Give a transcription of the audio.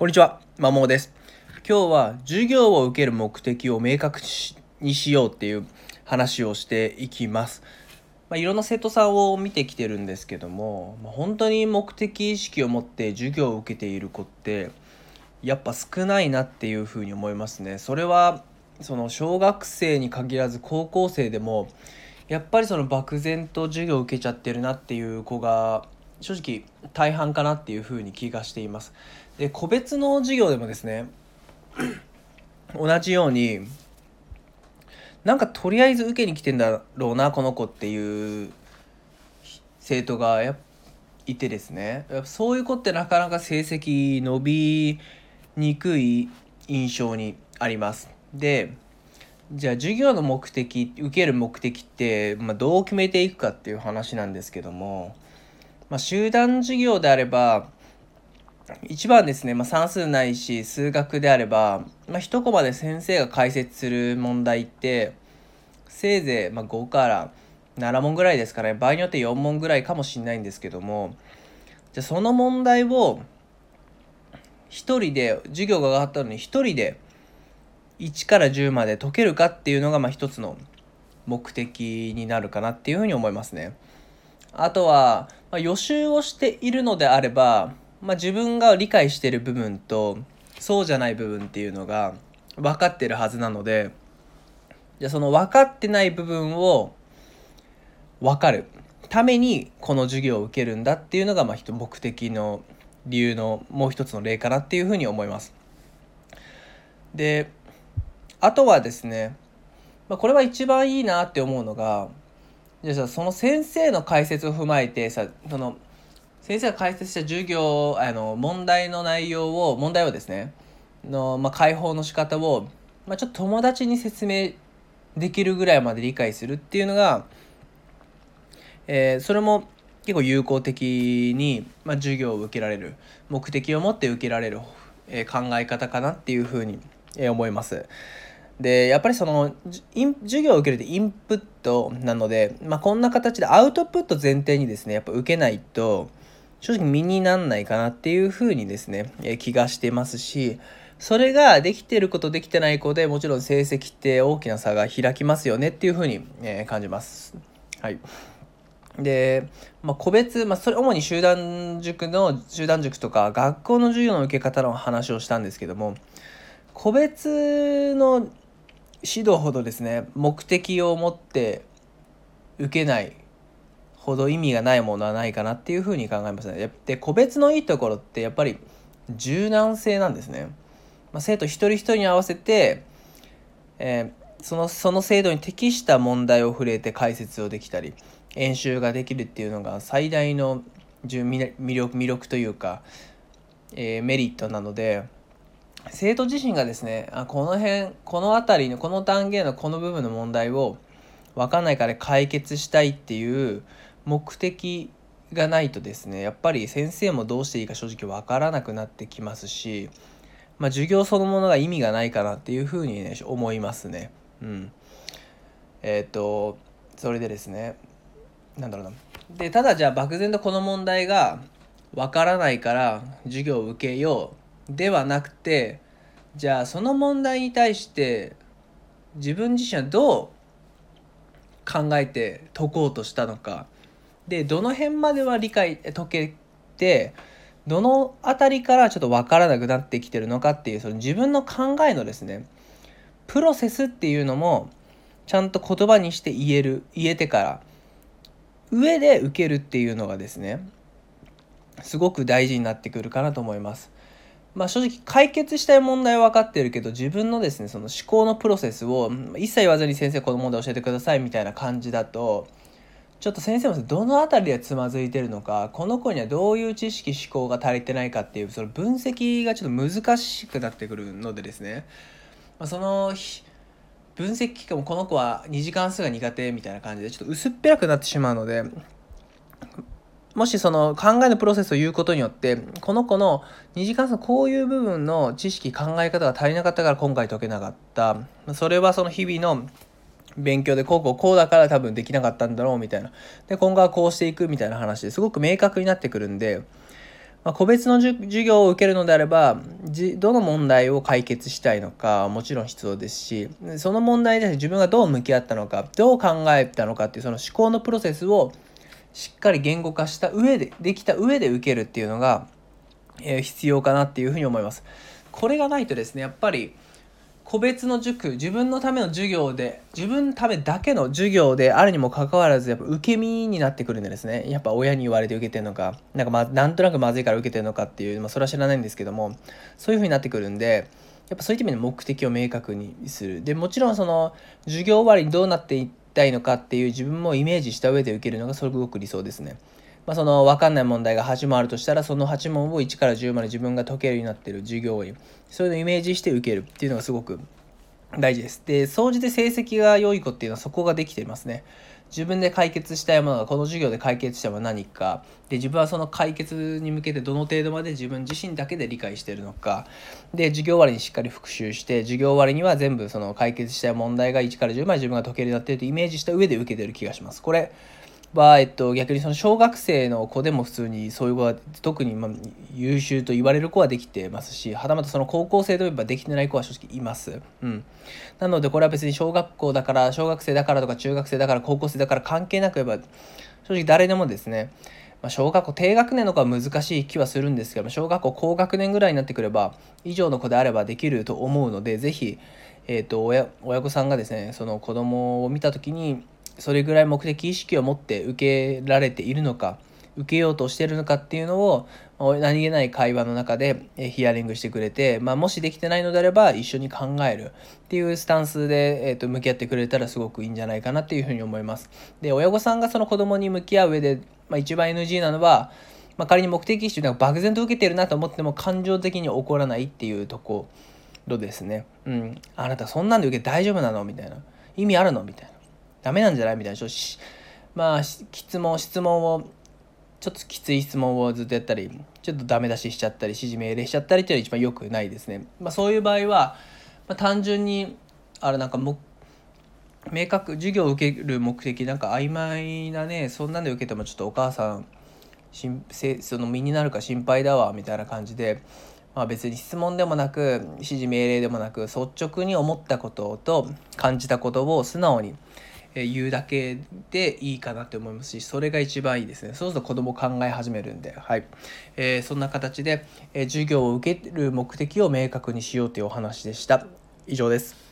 こんにちは、まもです。今日は授業を受ける目的を明確にしようっていう話をしていきます。まあ、いろんな生徒さんを見てきてるんですけども、まあ、本当に目的意識を持って授業を受けている子ってやっぱ少ないなっていうふうに思いますね。それはその小学生に限らず高校生でもやっぱりその漠然と授業を受けちゃってるなっていう子が正直大半かなっていうふうに気がしています。で個別の授業でもですね 同じようになんかとりあえず受けに来てんだろうなこの子っていう生徒がやいてですねそういう子ってなかなか成績伸びにくい印象にあります。でじゃあ授業の目的受ける目的って、まあ、どう決めていくかっていう話なんですけども、まあ、集団授業であれば一番ですね、まあ、算数ないし数学であれば、まあ、1コマで先生が解説する問題ってせいぜいま5から7問ぐらいですかね場合によって4問ぐらいかもしれないんですけどもじゃその問題を1人で授業が上がったのに1人で1から10まで解けるかっていうのがまあ一つの目的になるかなっていうふうに思いますね。あとは、まあ、予習をしているのであればまあ、自分が理解している部分とそうじゃない部分っていうのが分かってるはずなのでじゃその分かってない部分を分かるためにこの授業を受けるんだっていうのがまあ目的の理由のもう一つの例かなっていうふうに思います。であとはですね、まあ、これは一番いいなって思うのがじゃあその先生の解説を踏まえてさその先生が解説した授業あの問題の内容を問題をですねの、まあ、解放の仕方を、まあ、ちょっと友達に説明できるぐらいまで理解するっていうのが、えー、それも結構有効的に、まあ、授業を受けられる目的を持って受けられる、えー、考え方かなっていうふうに、え、思います。でやっぱりその授業を受けるってインプットなので、まあ、こんな形でアウトプット前提にですねやっぱ受けないと正直身になんないかなっていうふうにですね、え気がしてますし、それができてる子とできてない子でもちろん成績って大きな差が開きますよねっていうふうに、え感じます。はい。で、まあ、個別、まあ、それ主に集団塾の集団塾とか学校の授業の受け方の話をしたんですけども個別の指導ほどですね目的を持って受けないほど意味がないものはないかなっていうふうに考えますね。で個別のいいところってやっぱり柔軟性なんですね。まあ、生徒一人一人に合わせて、えー、そのその制度に適した問題を触れて解説をできたり演習ができるっていうのが最大の魅力魅力というか、えー、メリットなので生徒自身がですねあこの辺この辺りのこの単元のこの部分の問題を分かんないから解決したいっていう目的がないとですねやっぱり先生もどうしていいか正直わからなくなってきますし、まあ、授業そのものが意味がないかなっていうふうにね思いますね。うん、えっ、ー、とそれでですねなんだろうなでただじゃあ漠然とこの問題がわからないから授業を受けようではなくてじゃあその問題に対して自分自身はどう考えて解こうとしたのかでどの辺までは理解解けてどの辺りからちょっと分からなくなってきてるのかっていうその自分の考えのですねプロセスっていうのもちゃんと言葉にして言える言えてから上で受けるっていうのがですねすごく大事になってくるかなと思います。まあ、正直解決したい問題は分かってるけど自分のですねその思考のプロセスを一切言わずに先生この問題教えてくださいみたいな感じだとちょっと先生もどの辺りでつまずいてるのかこの子にはどういう知識思考が足りてないかっていうその分析がちょっと難しくなってくるのでですね、まあ、その分析期間もこの子は2次関数が苦手みたいな感じでちょっと薄っぺらくなってしまうのでもしその考えのプロセスを言うことによってこの子の2次関数こういう部分の知識考え方が足りなかったから今回解けなかった。それはその日々の勉強でこうこうこうだから多分できなかったんだろうみたいな。で今後はこうしていくみたいな話ですごく明確になってくるんで、まあ、個別の授業を受けるのであればどの問題を解決したいのかもちろん必要ですしその問題に自分がどう向き合ったのかどう考えたのかっていうその思考のプロセスをしっかり言語化した上でできた上で受けるっていうのが、えー、必要かなっていうふうに思います。これがないとですねやっぱり個別の塾自分のための授業で自分のためだけの授業であるにもかかわらずやっぱ受け身になってくるんですねやっぱ親に言われて受けてるのかなんかまあなんとなくまずいから受けてるのかっていう、まあ、それは知らないんですけどもそういう風になってくるんでやっぱそういった意味で目的を明確にするでもちろんその授業終わりにどうなっていったいのかっていう自分もイメージした上で受けるのがすごく理想ですね。まあ、その分かんない問題が8問あるとしたらその8問を1から10まで自分が解けるようになってる授業員そういうのをイメージして受けるっていうのがすごく大事です。で、総じて成績が良い子っていうのはそこができていますね。自分で解決したいものがこの授業で解決したものは何かで自分はその解決に向けてどの程度まで自分自身だけで理解しているのかで授業終わりにしっかり復習して授業終わりには全部その解決したい問題が1から10まで自分が解けるようになっているとイメージした上で受けてる気がします。これは、えっと、逆にその小学生の子でも普通にそういう子は特にまあ優秀と言われる子はできてますしはたまたその高校生といえばできてない子は正直います。うん、なのでこれは別に小学校だから小学生だからとか中学生だから高校生だから関係なく言えば正直誰でもですねまあ、小学校低学年の子は難しい気はするんですけど小学校高学年ぐらいになってくれば以上の子であればできると思うので是非、えーと、親親御さんがですねその子供を見た時にそれぐらい目的意識を持って受けられているのか受けようとしてるのかっていうのを何気ない会話の中でヒアリングしてくれて、まあ、もしできてないのであれば一緒に考えるっていうスタンスで、えー、と向き合ってくれたらすごくいいんじゃないかなっていうふうに思います。で親御さんがその子供に向き合う上で、まあ、一番 NG なのは、まあ、仮に目的意識が漠然と受けてるなと思っても感情的に起こらないっていうところですね。うん、あなたそんなんで受けて大丈夫なの？みたいな意味あるの？みたいな。ダメなんじゃない？みたいなちょまあ質問質問をちょっときつい質問をずっとやったりちょっとダメ出ししちゃったり指示命令しちゃったりっていうのが一番良くないですね。まあ、そういう場合は、まあ、単純にあれなんかも明確授業を受ける目的なんか曖昧なねそんなんで受けてもちょっとお母さんその身になるか心配だわみたいな感じで、まあ、別に質問でもなく指示命令でもなく率直に思ったことと感じたことを素直に言うだけでいいかなって思いますしそれが一番いいですね。そうすると子供考え始めるんで、はい。えー、そんな形で、えー、授業を受ける目的を明確にしようというお話でした。以上です。